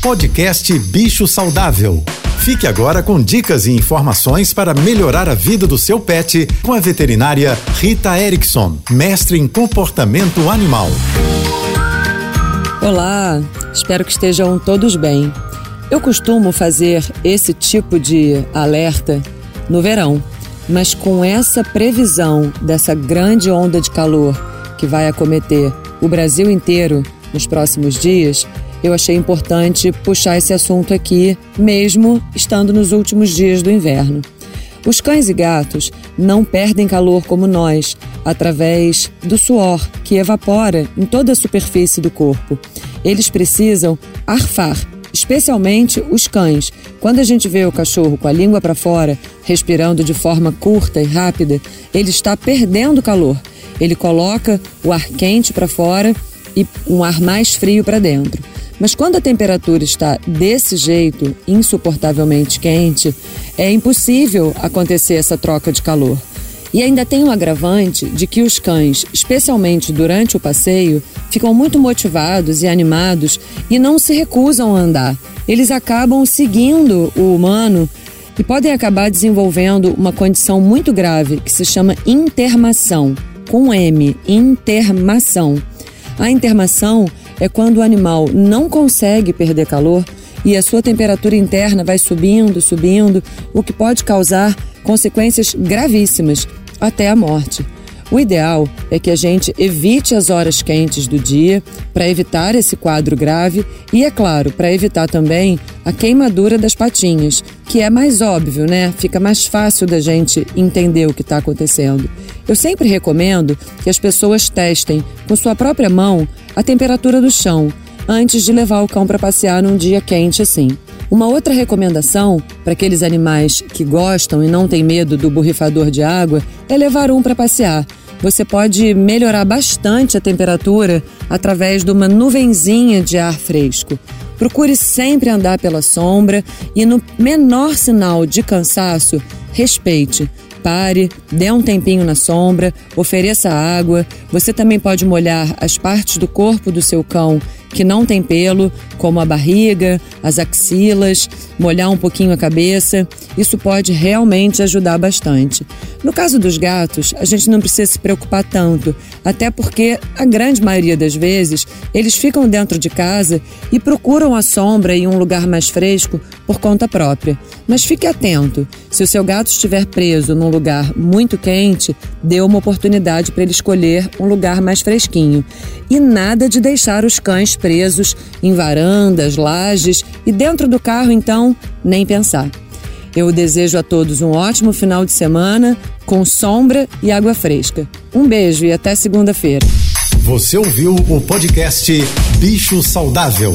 Podcast Bicho Saudável. Fique agora com dicas e informações para melhorar a vida do seu pet com a veterinária Rita Erickson, mestre em comportamento animal. Olá, espero que estejam todos bem. Eu costumo fazer esse tipo de alerta no verão, mas com essa previsão dessa grande onda de calor que vai acometer o Brasil inteiro nos próximos dias, eu achei importante puxar esse assunto aqui, mesmo estando nos últimos dias do inverno. Os cães e gatos não perdem calor como nós, através do suor que evapora em toda a superfície do corpo. Eles precisam arfar, especialmente os cães. Quando a gente vê o cachorro com a língua para fora, respirando de forma curta e rápida, ele está perdendo calor. Ele coloca o ar quente para fora e um ar mais frio para dentro. Mas quando a temperatura está desse jeito, insuportavelmente quente, é impossível acontecer essa troca de calor. E ainda tem um agravante de que os cães, especialmente durante o passeio, ficam muito motivados e animados e não se recusam a andar. Eles acabam seguindo o humano e podem acabar desenvolvendo uma condição muito grave que se chama intermação, com M, intermação. A intermação é quando o animal não consegue perder calor e a sua temperatura interna vai subindo, subindo, o que pode causar consequências gravíssimas, até a morte. O ideal é que a gente evite as horas quentes do dia para evitar esse quadro grave e, é claro, para evitar também a queimadura das patinhas, que é mais óbvio, né? Fica mais fácil da gente entender o que está acontecendo. Eu sempre recomendo que as pessoas testem com sua própria mão a temperatura do chão antes de levar o cão para passear num dia quente assim. Uma outra recomendação para aqueles animais que gostam e não têm medo do borrifador de água é levar um para passear. Você pode melhorar bastante a temperatura através de uma nuvenzinha de ar fresco. Procure sempre andar pela sombra e, no menor sinal de cansaço, respeite pare, dê um tempinho na sombra, ofereça água. Você também pode molhar as partes do corpo do seu cão que não tem pelo, como a barriga, as axilas, molhar um pouquinho a cabeça. Isso pode realmente ajudar bastante. No caso dos gatos, a gente não precisa se preocupar tanto, até porque a grande maioria das vezes eles ficam dentro de casa e procuram a sombra e um lugar mais fresco por conta própria. Mas fique atento: se o seu gato estiver preso num lugar muito quente, dê uma oportunidade para ele escolher um lugar mais fresquinho. E nada de deixar os cães presos em varandas, lajes e dentro do carro, então, nem pensar. Eu desejo a todos um ótimo final de semana com sombra e água fresca. Um beijo e até segunda-feira. Você ouviu o podcast Bicho Saudável.